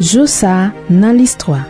Joussa nan l'histoire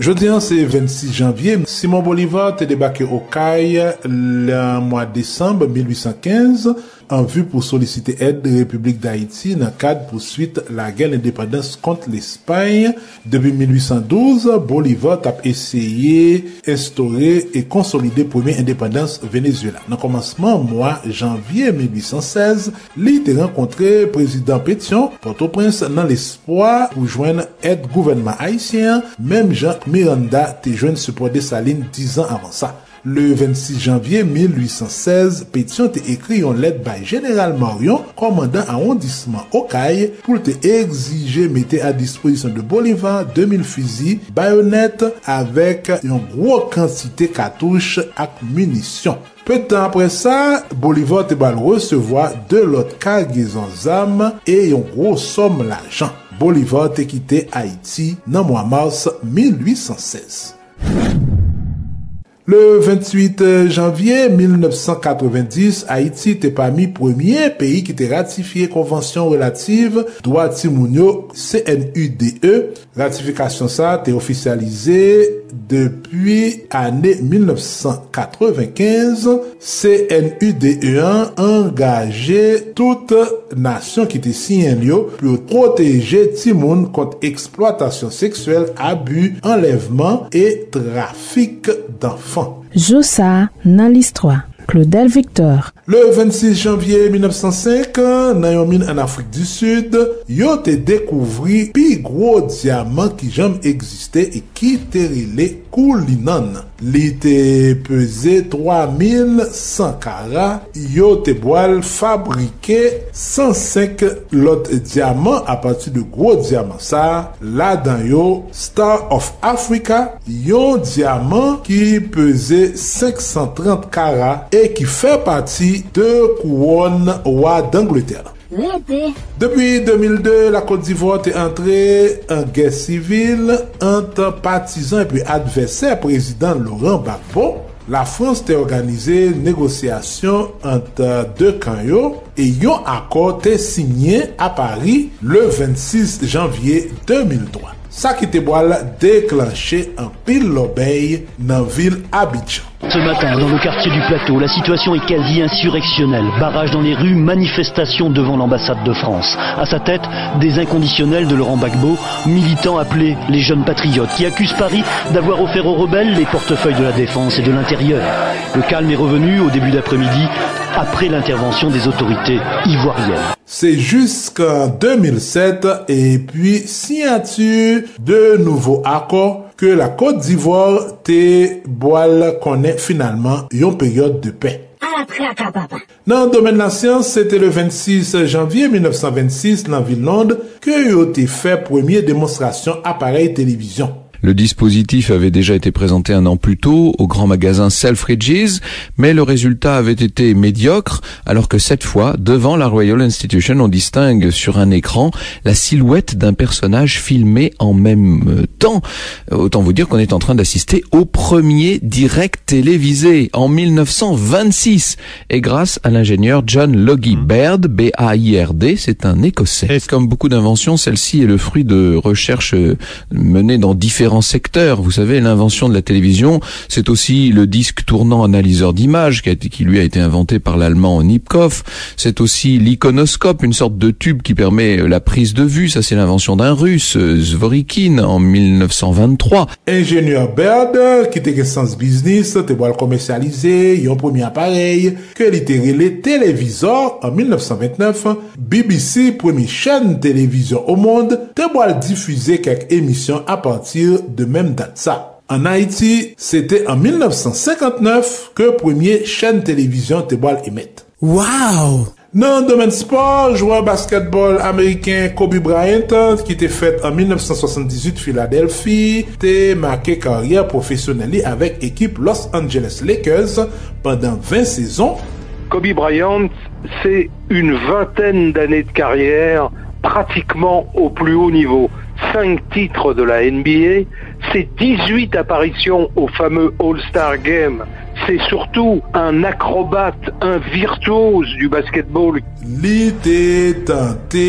Jodi an se 26 janvye, Simon Bolivar te debake Okay la mwa Desembe 1815 an vu pou solisite ed Republik d'Haïti nan kad pou suite la gen l'indépendance kont l'Espagne. Debi 1812, Bolivar tap eseye, estore e konsolide premier indépendance Venezuela. Nan komanseman, mwa janvye 1816, li te renkontre prezident Petion, Port-au-Prince nan l'espoi pou jwen ed gouvernement Haïtien, mem Jean Miranda te jwen se pwede sa lin 10 an avan sa. Le 26 janvye 1816, Petion te ekri yon let bay General Marion, komandan arrondissement Okaye, pou te exige mette a disposisyon de Bolivar 2000 fizi, bayonet, avek yon gro kansite katouche ak munisyon. Pe tan apre sa, Bolivar te bal resevoa de lot kargezon zam e yon gro som l'ajan. Bolivar te kite Haiti nan mwa mars 1816. Le 28 janvier 1990, Haïti te pa mi premier peyi ki te ratifiye konvansyon relative doa timounyo CNUDE. Ratifikasyon sa te ofisyalize depi ane 1995. CNUDE1 engaje tout nasyon ki te sinyen yo pou proteje timoun kont eksploatasyon seksuel, abu, enleveman et trafik d'enfant. enfants. Jossa nan l'histoire. Claudel Victor. Le 26 janvye 1905, nan yon min an Afrik di Sud, yo te dekouvri pi gro diamant ki jam egziste e ki terile kou li nan. Li te peze 3100 kara, yo te boal fabrike 105 lot diamant apati de gro diamant sa. La dan yo Star of Africa, yon diamant ki peze 530 kara e ki fe pati de kouon wad d'Angleterre. Depi 2002, la Côte d'Ivoire te entre en guerre civile entre partisans et puis adversaires président Laurent Gbagbo. La France te organize négociation entre deux kanyo et yon accord te signé à Paris le 26 janvier 2003. Sa ki te boal deklanche an pil lobey nan vil Abidjan. Ce matin, dans le quartier du Plateau, la situation est quasi insurrectionnelle. Barrage dans les rues, manifestation devant l'ambassade de France. À sa tête, des inconditionnels de Laurent Gbagbo, militants appelés les jeunes patriotes, qui accusent Paris d'avoir offert aux rebelles les portefeuilles de la défense et de l'intérieur. Le calme est revenu au début d'après-midi, après l'intervention des autorités ivoiriennes. C'est jusqu'en 2007 et puis signature de nouveaux accords ke la Kote d'Ivoire te boal konen finalman yon peryode de pey. Nan domen la siyans, sete le 26 janvye 1926 nan Vilonde ke yo te fe premye demonstrasyon aparel televizyon. Le dispositif avait déjà été présenté un an plus tôt au grand magasin Selfridges, mais le résultat avait été médiocre, alors que cette fois, devant la Royal Institution, on distingue sur un écran la silhouette d'un personnage filmé en même temps. Autant vous dire qu'on est en train d'assister au premier direct télévisé en 1926, et grâce à l'ingénieur John Logie Baird, B-A-I-R-D, c'est un écossais. Comme beaucoup d'inventions, celle-ci est le fruit de recherches menées dans différents secteurs. Vous savez, l'invention de la télévision, c'est aussi le disque tournant analyseur d'images qui, qui, lui a été inventé par l'allemand Nipkow. C'est aussi l'iconoscope, une sorte de tube qui permet la prise de vue. Ça, c'est l'invention d'un russe, Zvorikin, en 1923. Ingénieur Baird, qui était sens business, te voit commercialiser un premier appareil que littéralement les téléviseurs en 1929. BBC, première chaîne télévision au monde, te voit diffuser quelques émissions à partir de même date ça. En Haïti, c'était en 1959 que premier chaîne télévision te boal émette. Wow! Dans le domaine sport, joueur basketball américain Kobe Bryant, qui était fait en 1978 Philadelphie, te marqué carrière professionnelle avec équipe Los Angeles Lakers pendant 20 saisons. Kobe Bryant, c'est une vingtaine d'années de carrière pratiquement au plus haut niveau. 5 titres de la NBA, c'est 18 apparitions au fameux All-Star Game, c'est surtout un acrobate, un virtuose du basketball. Li te tante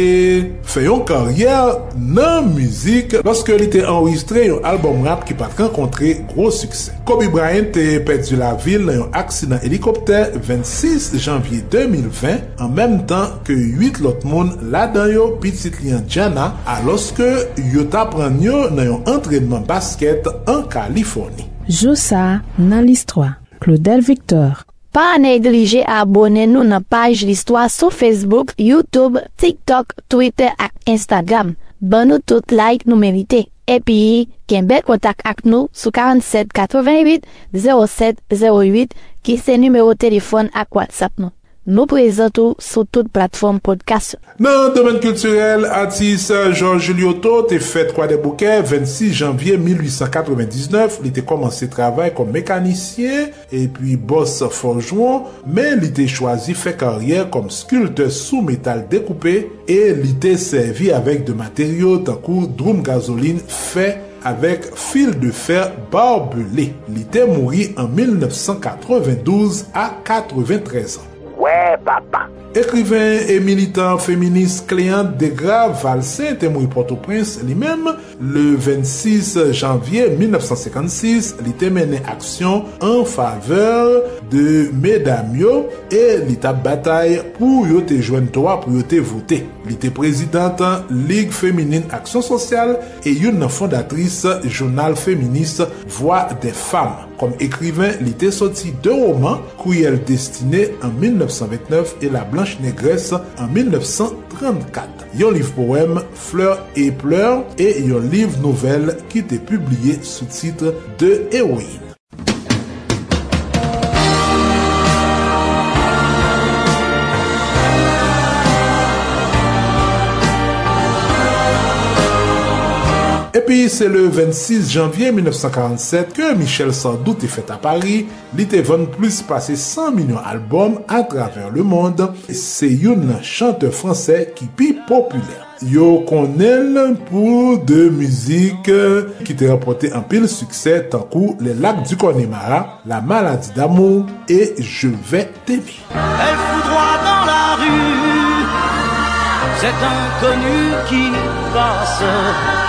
fè yon karyèr nan müzik loske li te enregistre yon album rap ki pat renkontre gros suksè. Kobe Bryant te perdu la vil nan yon aksidan helikopter 26 janvye 2020 an menm tan ke 8 lot moun la dan yo pitit liyan an Djana aloske yo tapran yo nan yon entrenman basket an Kaliforni. Joussa nan list 3 Claudel Victor Pa anè delije abone nou nan paj listwa sou Facebook, Youtube, TikTok, Twitter ak Instagram. Ban nou tout like nou merite. Epi, ken bel kontak ak nou sou 47 88 07 08 ki se numero telefon ak WhatsApp nou. Nou prezentou sou tout platform podcast. Nan domen kulturel, atis Georges Lyoto te fet kwa de bouke 26 janvye 1899. Li te komanse travay kom mekanisyen e pi boss forjouan, men li te chwazi fe karyer kom skulte sou metal dekoupe e li te servi avek de materyo tankou droum gazoline fe avek fil de fer barbelé. Li te mouri an 1992 a 93 an. ouais, papa. Ekriven e militant feminist kleant Degra Valse temoui Port-au-Prince li mem, le 26 janvye 1956 li temene aksyon an faveur de medam yo e li tap batay pou yo te jwen toa pou yo te vote. Li te prezidantan Ligue Féminine Aksyon Sosyal e yon nan fondatris Jounal Féministe Voix des Femmes. Kom écrivain, li te soti de roman Kouyel Destiné en 1929 et La Blanche Négresse en 1934. Yon livre poème Fleur et Pleurs et yon livre nouvelle ki te publié sous titre de Héroïne. Puis c'est le 26 janvier 1947 que Michel Sardou te fait à Paris. Li te plus passé 100 millions albums à travers le monde. C'est un chanteur français qui pi populaire. Yo konen pou de muzik ki te rapote an pil suksè tankou Le Lac du Connemara, La Maladie d'Amour et Je vais t'aimer. Elle foudroie dans la rue cet inconnu qui passe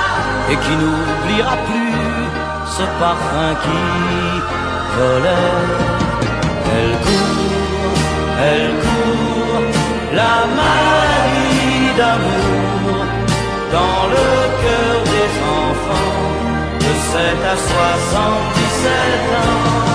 et qui n'oubliera plus ce parfum qui volait. Elle court, elle court, la maladie d'amour dans le cœur des enfants de 7 à 77 ans.